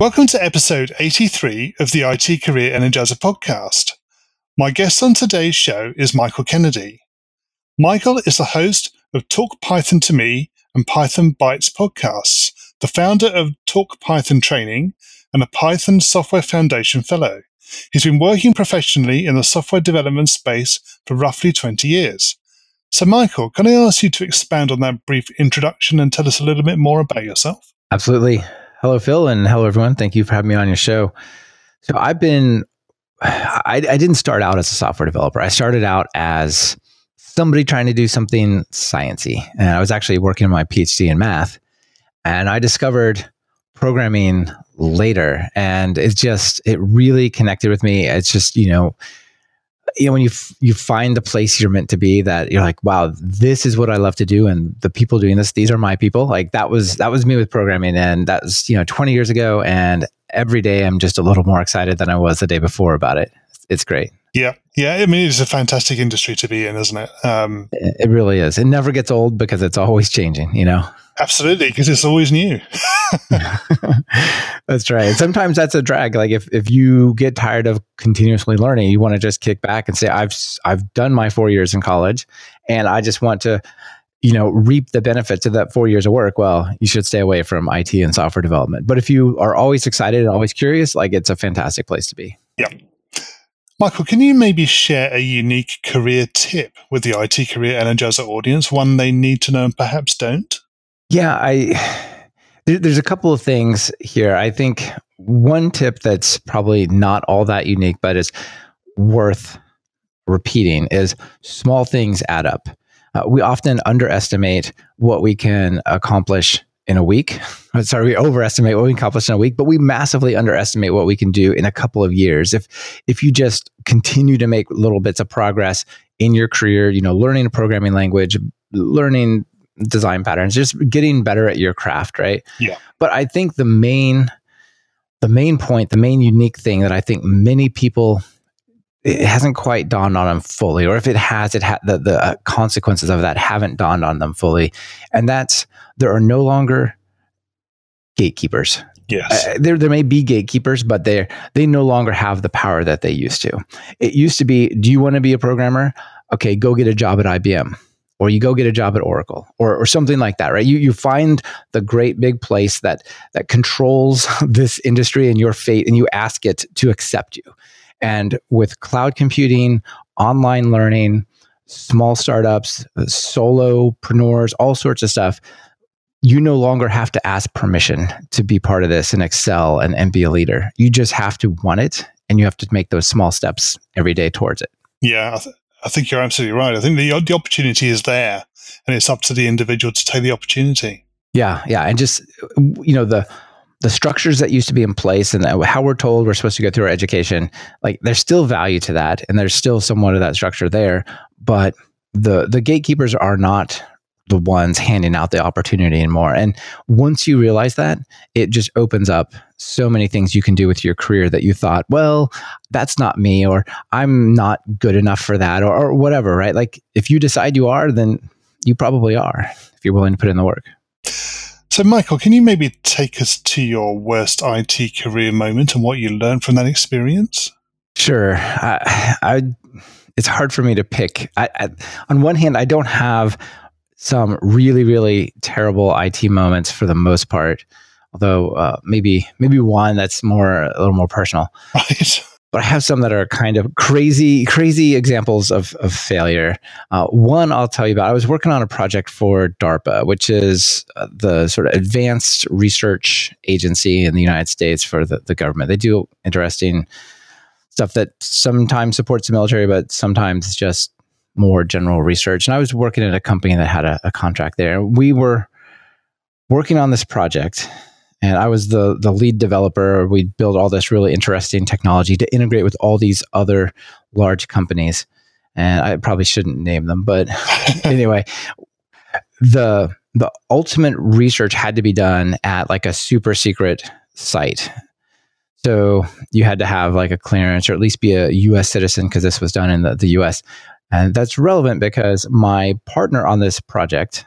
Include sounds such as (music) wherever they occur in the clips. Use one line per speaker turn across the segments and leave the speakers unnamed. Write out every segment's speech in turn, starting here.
Welcome to episode 83 of the IT Career Energizer podcast. My guest on today's show is Michael Kennedy. Michael is the host of Talk Python to Me and Python Bytes podcasts, the founder of Talk Python Training, and a Python Software Foundation Fellow. He's been working professionally in the software development space for roughly 20 years. So, Michael, can I ask you to expand on that brief introduction and tell us a little bit more about yourself?
Absolutely. Hello, Phil, and hello, everyone. Thank you for having me on your show. So, I've been, I, I didn't start out as a software developer. I started out as somebody trying to do something sciency, and I was actually working on my PhD in math, and I discovered programming later, and it just it really connected with me. It's just you know you know when you f- you find the place you're meant to be that you're like wow this is what i love to do and the people doing this these are my people. Like that was that was me with programming and that was you know 20 years ago and every day i'm just a little more excited than i was the day before about it. It's great
yeah yeah i mean it's a fantastic industry to be in isn't it
um, it really is it never gets old because it's always changing you know
Absolutely, because it's always new. (laughs)
that's right. Sometimes that's a drag. Like if, if you get tired of continuously learning, you want to just kick back and say, I've I've done my four years in college and I just want to, you know, reap the benefits of that four years of work. Well, you should stay away from IT and software development. But if you are always excited and always curious, like it's a fantastic place to be.
Yeah. Michael, can you maybe share a unique career tip with the IT career energizer audience, one they need to know and perhaps don't?
Yeah, I there, there's a couple of things here. I think one tip that's probably not all that unique, but is worth repeating is small things add up. Uh, we often underestimate what we can accomplish in a week. (laughs) Sorry, we overestimate what we accomplish in a week, but we massively underestimate what we can do in a couple of years. If if you just continue to make little bits of progress in your career, you know, learning a programming language, learning design patterns, just getting better at your craft, right?
Yeah.
But I think the main the main point, the main unique thing that I think many people it hasn't quite dawned on them fully, or if it has, it ha- the the uh, consequences of that haven't dawned on them fully, and that's there are no longer gatekeepers.
Yes,
uh, there there may be gatekeepers, but they they no longer have the power that they used to. It used to be, do you want to be a programmer? Okay, go get a job at IBM or you go get a job at Oracle or, or something like that, right? You, you find the great big place that, that controls (laughs) this industry and your fate and you ask it to accept you. And with cloud computing, online learning, small startups, solopreneurs, all sorts of stuff, you no longer have to ask permission to be part of this and excel and, and be a leader. You just have to want it and you have to make those small steps every day towards it.
Yeah, I think you're absolutely right. I think the the opportunity is there, and it's up to the individual to take the opportunity.
Yeah, yeah, and just you know the the structures that used to be in place and how we're told we're supposed to go through our education, like there's still value to that, and there's still somewhat of that structure there, but the the gatekeepers are not the ones handing out the opportunity anymore. And once you realize that, it just opens up so many things you can do with your career that you thought, well, that's not me, or I'm not good enough for that, or, or whatever, right? Like if you decide you are, then you probably are if you're willing to put in the work.
So, Michael, can you maybe take us to your worst IT career moment and what you learned from that experience?
Sure. I, I it's hard for me to pick. I, I, on one hand, I don't have some really really terrible IT moments for the most part. Although uh, maybe maybe one that's more a little more personal. (laughs)
Right.
But I have some that are kind of crazy crazy examples of of failure. Uh, one I'll tell you about. I was working on a project for DARPA, which is uh, the sort of advanced research agency in the United States for the, the government. They do interesting stuff that sometimes supports the military, but sometimes just more general research. And I was working at a company that had a, a contract there. We were working on this project, and I was the the lead developer. We built all this really interesting technology to integrate with all these other large companies, and I probably shouldn't name them, but (laughs) anyway, the the ultimate research had to be done at like a super secret site. So you had to have like a clearance or at least be a US citizen because this was done in the, the US. And that's relevant because my partner on this project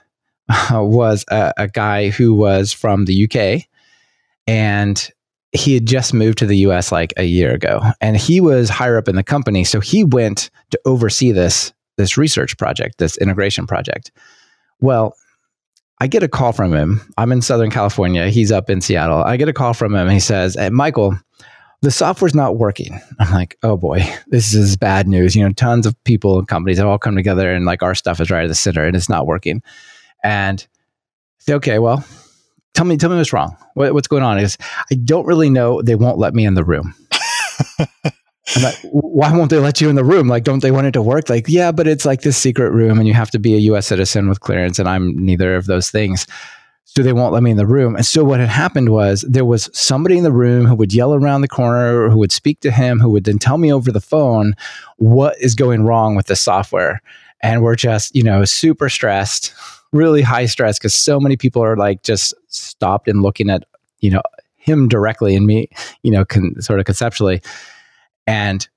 uh, (laughs) was a, a guy who was from the UK and he had just moved to the US like a year ago and he was higher up in the company so he went to oversee this this research project this integration project. Well I get a call from him. I'm in Southern California. He's up in Seattle. I get a call from him. He says hey, Michael the software's not working. I'm like oh boy. This is bad news. You know tons of people and companies have all come together and like our stuff is right at the center and it's not working. And say okay well tell me, tell me what's wrong. What, what's going on? Is I don't really know. They won't let me in the room. (laughs) I'm like, why won't they let you in the room? Like, don't they want it to work? Like, yeah, but it's like this secret room, and you have to be a U.S. citizen with clearance, and I'm neither of those things. So they won't let me in the room. And so what had happened was there was somebody in the room who would yell around the corner, who would speak to him, who would then tell me over the phone what is going wrong with the software. And we're just, you know, super stressed really high stress because so many people are like just stopped and looking at you know him directly and me you know con- sort of conceptually. And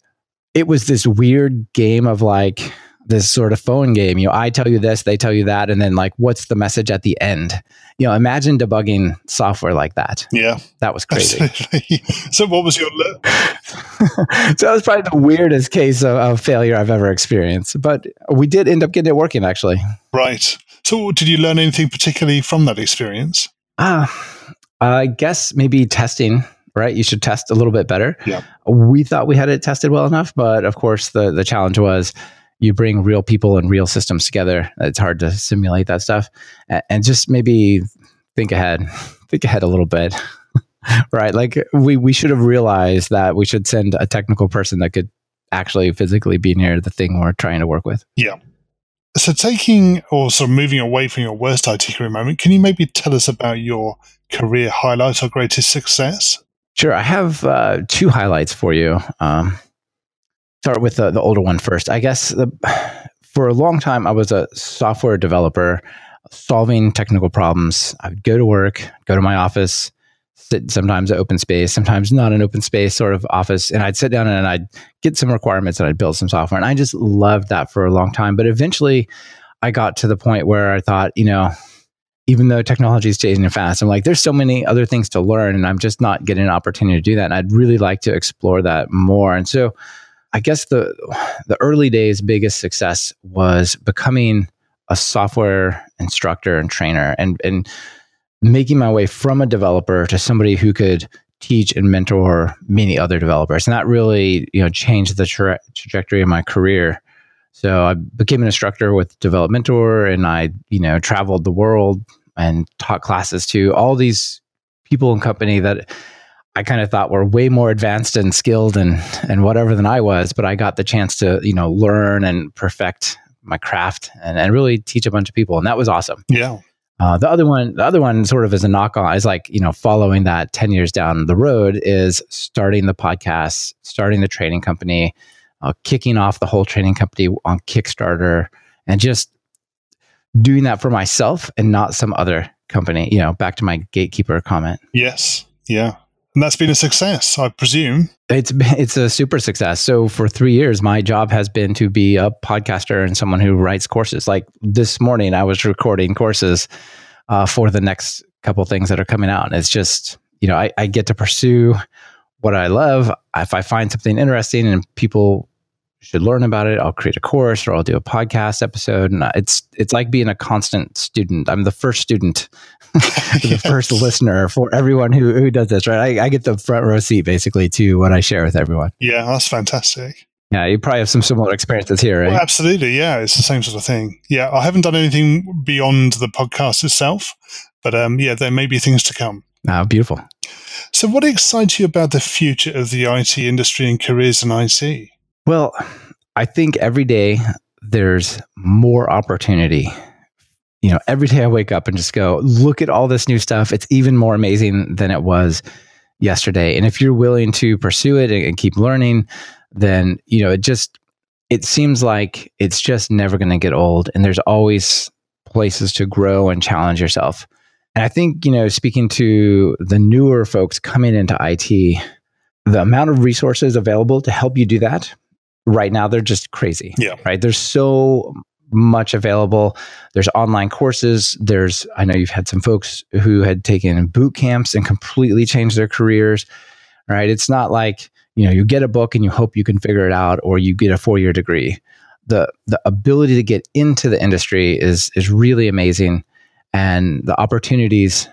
it was this weird game of like this sort of phone game you know i tell you this they tell you that and then like what's the message at the end? You know imagine debugging software like that.
Yeah.
That was crazy. (laughs)
So what was your le- (laughs)
so that was probably the weirdest case of, of failure i've ever experienced but we did end up getting it working actually.
Right so, did you learn anything particularly from that experience?
Ah, uh, I guess maybe testing. Right, you should test a little bit better.
Yeah,
we thought we had it tested well enough, but of course, the the challenge was you bring real people and real systems together. It's hard to simulate that stuff, and just maybe think ahead, (laughs) think ahead a little bit. (laughs) right, like we we should have realized that we should send a technical person that could actually physically be near the thing we're trying to work with.
Yeah. So, taking or sort of moving away from your worst IT career moment, can you maybe tell us about your career highlight or greatest success?
Sure. I have uh, two highlights for you. Um, start with the, the older one first. I guess the, (sighs) for a long time, I was a software developer solving technical problems. I would go to work, go to my office, sit sometimes open space, sometimes not an open space sort of office. And I'd sit down and I'd get some requirements and I'd build some software. And I just loved that for a long time. But eventually I got to the point where I thought, you know, even though technology is changing fast, I'm like, there's so many other things to learn and I'm just not getting an opportunity to do that. And I'd really like to explore that more. And so I guess the the early days biggest success was becoming a software instructor and trainer and and making my way from a developer to somebody who could teach and mentor many other developers. And that really, you know, changed the tra- trajectory of my career. So I became an instructor with Developmentor and I, you know, traveled the world and taught classes to all these people and company that I kind of thought were way more advanced and skilled and and whatever than I was, but I got the chance to, you know, learn and perfect my craft and, and really teach a bunch of people. And that was awesome.
Yeah.
Uh, the other one, the other one, sort of as a knock on, is like you know, following that ten years down the road is starting the podcast, starting the training company, uh, kicking off the whole training company on Kickstarter, and just doing that for myself and not some other company. You know, back to my gatekeeper comment.
Yes, yeah, and that's been a success, I presume.
It's it's a super success. So for three years, my job has been to be a podcaster and someone who writes courses. Like this morning, I was recording courses uh, for the next couple things that are coming out, and it's just you know I, I get to pursue what I love. If I find something interesting and people should learn about it. I'll create a course or I'll do a podcast episode. And it's it's like being a constant student. I'm the first student, (laughs) the yes. (laughs) first listener for everyone who, who does this, right? I, I, get the front row seat basically to what I share with everyone.
Yeah, that's fantastic.
Yeah, you probably have some similar experiences here, right?
Well, absolutely. Yeah, it's the same sort of thing. Yeah, I haven't done anything beyond the podcast itself, but um, yeah, there may be things to come.
Ah, beautiful.
So, what excites you about the future of the IT industry and careers in IT?
Well, I think every day there's more opportunity you know, every day I wake up and just go, look at all this new stuff. It's even more amazing than it was yesterday. And if you're willing to pursue it and, keep learning, then, you know, it just, it seems like it's just never going to get old. And there's always places to grow and challenge yourself. And I think, you know, speaking to the newer folks coming into IT, the amount of resources available to help you do that right now, they're just crazy.
Yeah.
Right. There's so much available. There's online courses. There's, I know you've had some folks who had taken boot camps and completely changed their careers. Right. It's not like, you know, you get a book and you hope you can figure it out or you get a four year degree. The, the ability to get into the industry is is really amazing and the opportunities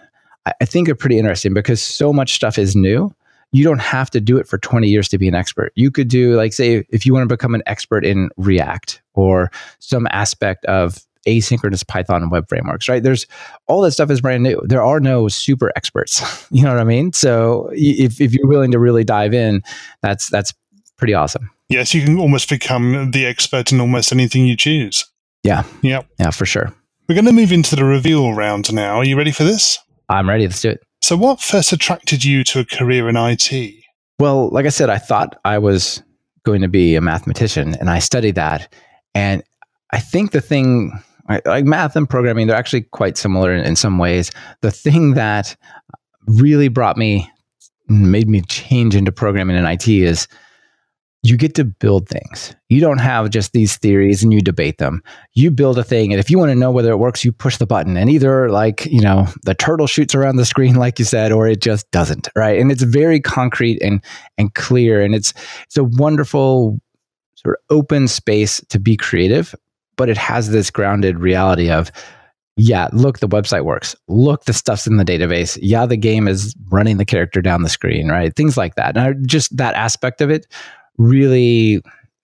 I, I think are pretty interesting because so much stuff is new you don't have to do it for 20 years to be an expert. You could do, like, say, if you want to become an expert in React or some aspect of asynchronous Python and web frameworks, right? There's all that stuff is brand new. There are no super experts. (laughs) You know what I mean? So if, if you're willing to really dive in, that's that's pretty awesome.
Yes, you can almost become the expert in almost anything you choose.
Yeah.
Yeah.
Yeah, for sure.
We're going to move into the reveal round now. Are you ready for this?
I'm ready. Let's do it.
So, what first attracted you to a career in IT?
Well, like I said, I thought I was going to be a mathematician and I studied that. And I think the thing, like math and programming, they're actually quite similar in, in some ways. The thing that really brought me, made me change into programming in IT is you get to build things. You don't have just these theories and you debate them. You build a thing, and if you want to know whether it works, you push the button, and either like you know the turtle shoots around the screen, (laughs) like you said, or it just doesn't. Right, and it's very concrete and and clear, and it's it's a wonderful sort of open space to be creative, but it has this grounded reality of yeah, look, the website works. Look, the stuff's in the database. Yeah, the game is running the character down the screen, right? Things like that. And I, just that aspect of it really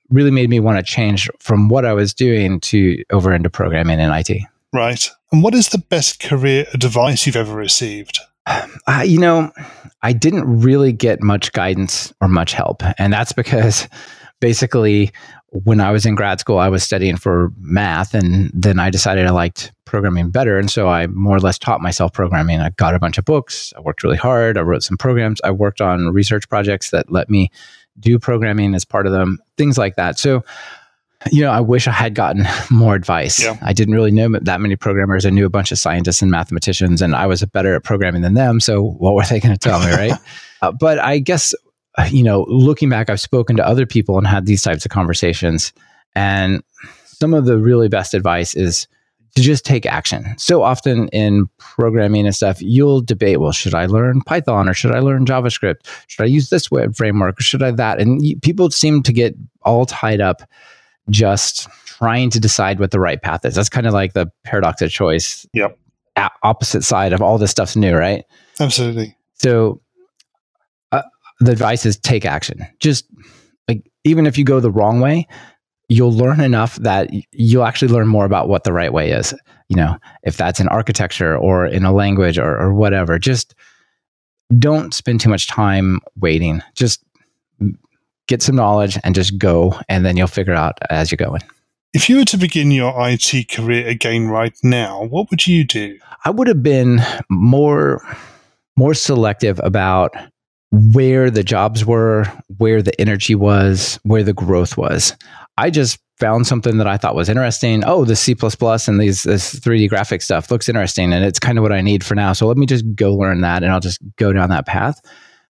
really made me want to change from what I was doing to over into programming and IT.
Right. And what is the best career advice you've ever received? (sighs)
Uh, you know, I didn't really get much guidance or much help. And that's because (laughs) basically when I was in grad school, I was studying for math. And then I decided I liked programming better. And so I more or less taught myself programming. I got a bunch of books. I worked really hard. I wrote some programs. I worked on research projects that let me do programming as part of them, things like that. So, you know, I wish I had gotten (laughs) more advice.
Yeah.
I didn't really know that many programmers. I knew a bunch of scientists and mathematicians, and I was better at programming than them. So, what were they going to tell me, right? (laughs) uh, but I guess, you know, looking back, I've spoken to other people and had these types of conversations. And some of the really best advice is to just take action. So often in programming and stuff, you'll debate, well, should I learn Python or should I learn JavaScript? Should I use this web framework or should I that? And people seem to get all tied up just trying to decide what the right path is. That's kind of like the paradox of choice.
Yep.
opposite side of all this stuff's new, right?
Absolutely.
So uh, the advice is take action. Just like even if you go the wrong way, you'll learn enough that you'll actually learn more about what the right way is. You know, if that's in architecture or in a language or, or whatever, just don't spend too much time waiting. Just get some knowledge and just go, and then you'll figure out as you're going.
If you were to begin your IT career again right now, what would you do?
I would have been more more selective about where the jobs were, where the energy was, where the growth was. I just found something that I thought was interesting. Oh, the C and these this 3D graphic stuff looks interesting and it's kind of what I need for now. So let me just go learn that and I'll just go down that path.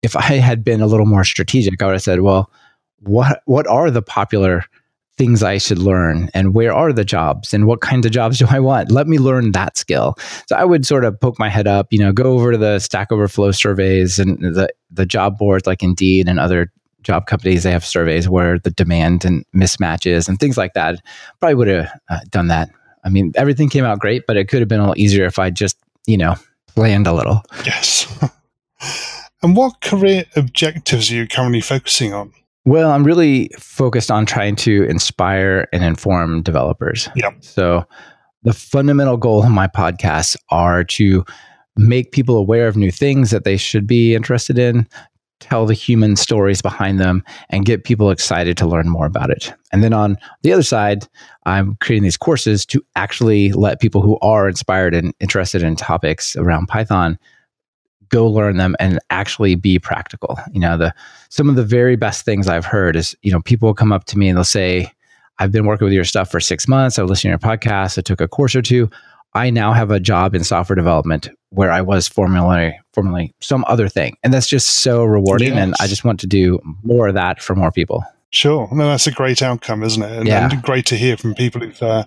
If I had been a little more strategic, I would have said, well, what what are the popular things I should learn and where are the jobs and what kinds of jobs (laughs) do I want? Let me learn that skill. So I would sort of poke my head up, you know, go over to the Stack Overflow surveys and the the job boards like Indeed and other job companies, they have surveys where the demand and mismatches and things like that. Probably would have uh, done that. I mean, everything came out great, but it could have been a little easier if I just, you know, planned a little.
Yes. (laughs) and what career objectives are you currently focusing on?
Well, I'm really focused on trying to inspire and inform developers.
Yep.
So the fundamental goal of my podcasts are to make people aware of new things that they should be interested in, tell the human stories behind them and get people excited to learn more about it. And then on the other side, I'm creating these courses to actually let people who are inspired and interested in topics around Python go learn them and actually be practical. You know, the some of the very best things I've heard is, you know, people will come up to me and they'll say, I've been working with your stuff for six months. I've listened to your podcast. I took a course or two. I now have a job in software development where I was formerly formerly some other thing. And that's just so rewarding. Yes. And I just want to do more of that for more people.
Sure, no, that's a great outcome, isn't it? And, yeah. and great to hear from people who've uh,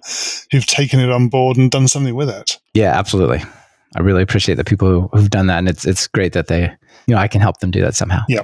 who've taken it on board and done something with it.
Yeah, absolutely. I really appreciate the people who, who've done that, and it's it's great that they, you know, I can help them do that somehow.
Yeah.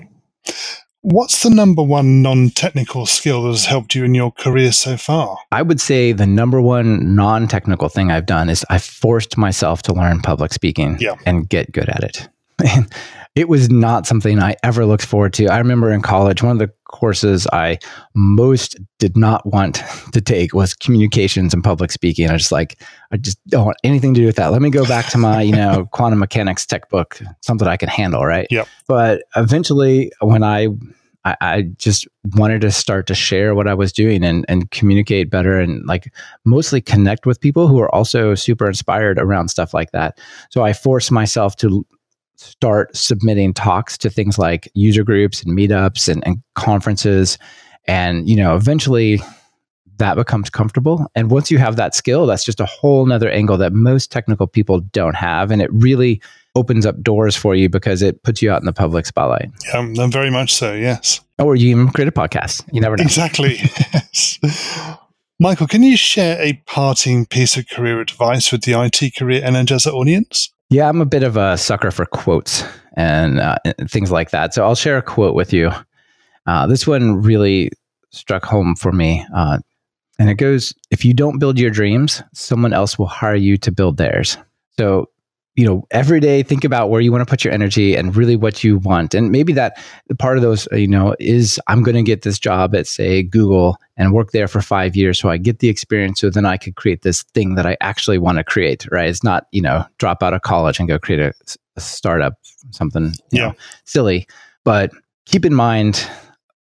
What's the number one non technical skill that has helped you in your career so far?
I would say the number one non technical thing I've done is I forced myself to learn public speaking yeah. and get good at it. (laughs) it was not something I ever looked forward to. I remember in college, one of the courses I most did not want (laughs) to take was communications and public speaking. I just like, I just don't want anything to do with that. Let me go back to my, you know, (laughs) quantum mechanics textbook, something I can handle, right?
Yep.
But eventually, when I I, I, just wanted to start to share what I was doing and, and communicate better and like mostly connect with people who are also super inspired around stuff like that. So I forced myself to start submitting talks to things like user groups and meetups and, and conferences. And, you know, eventually that becomes comfortable. And once you have that skill, that's just a whole nother angle that most technical people don't have. And it really opens up doors for you because it puts you out in the public spotlight.
Yeah, um, very much so, yes.
Or you even create a podcast. You never know.
Exactly. (laughs) yes. Michael, can you share a parting piece of career advice with the IT Career Energizer audience?
Yeah, I'm a bit of a sucker for quotes and, uh, things like that. So I'll share a quote with you. Uh, this one really struck home for me. Uh, and it goes If you don't build your dreams, someone else will hire you to build theirs. So you know every day think about where you want to put your energy and really what you want. And maybe that part of those you know is i'm going to get this job at say google and work there for five years so i get the experience so then i could create this thing that i actually want to create right? It's not you know drop out of college and go create a, a startup something yeah. Know, silly. But keep in mind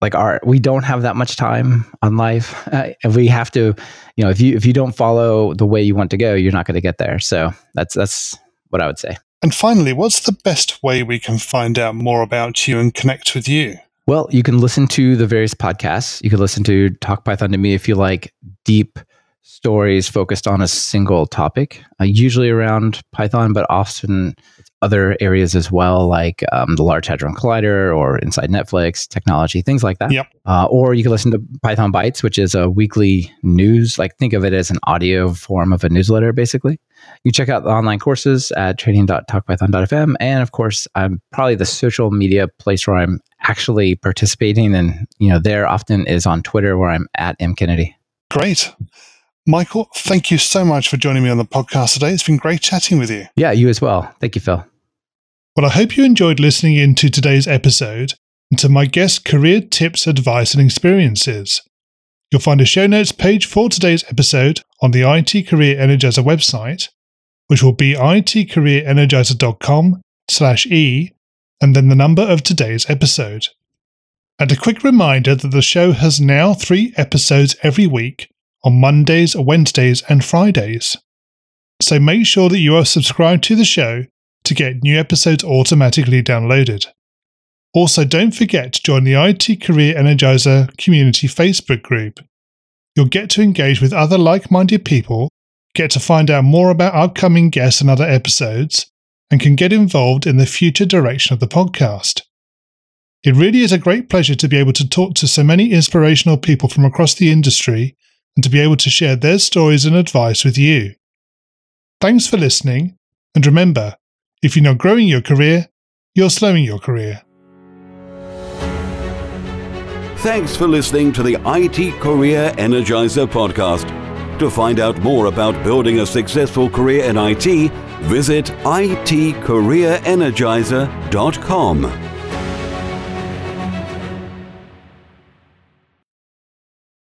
like our we don't have that much time on life uh, and we have to you know if you if you don't follow the way you want to go you're not going to get there. So that's that's what I would say.
And finally, what's the best way we can find out more about you and connect with you?
Well, you can listen to the various podcasts. You can listen to Talk Python to Me if you like deep stories focused on a single topic, uh, usually around Python, but often other areas as well, like um, the Large Hadron Collider or Inside Netflix, technology, things like that.
Yep.
Uh, or you can listen to Python Bytes, which is a weekly news, like think of it as an audio form of a newsletter, basically. You check out the online courses at training.talkpython.fm. And of course, I'm probably the social media place where I'm actually participating. And, you know, there often is on Twitter where I'm at mkennedy.
Great. Michael, thank you so much for joining me on the podcast today. It's been great chatting with you.
Yeah, you as well. Thank you, Phil.
Well, I hope you enjoyed listening in to today's episode and to my guest career tips, advice, and experiences. You'll find a show notes page for today's episode on the IT Career Energizer website, which will be itcareerenergizer.com slash e and then the number of today's episode. And a quick reminder that the show has now three episodes every week on Mondays, Wednesdays, and Fridays. So make sure that you are subscribed to the show to get new episodes automatically downloaded. Also, don't forget to join the IT Career Energizer Community Facebook group. You'll get to engage with other like minded people, get to find out more about upcoming guests and other episodes, and can get involved in the future direction of the podcast. It really is a great pleasure to be able to talk to so many inspirational people from across the industry and to be able to share their stories and advice with you. Thanks for listening, and remember, if you're not growing your career, you're slowing your career.
Thanks for listening to the IT Career Energizer podcast. To find out more about building a successful career in IT, visit itcareerenergizer.com.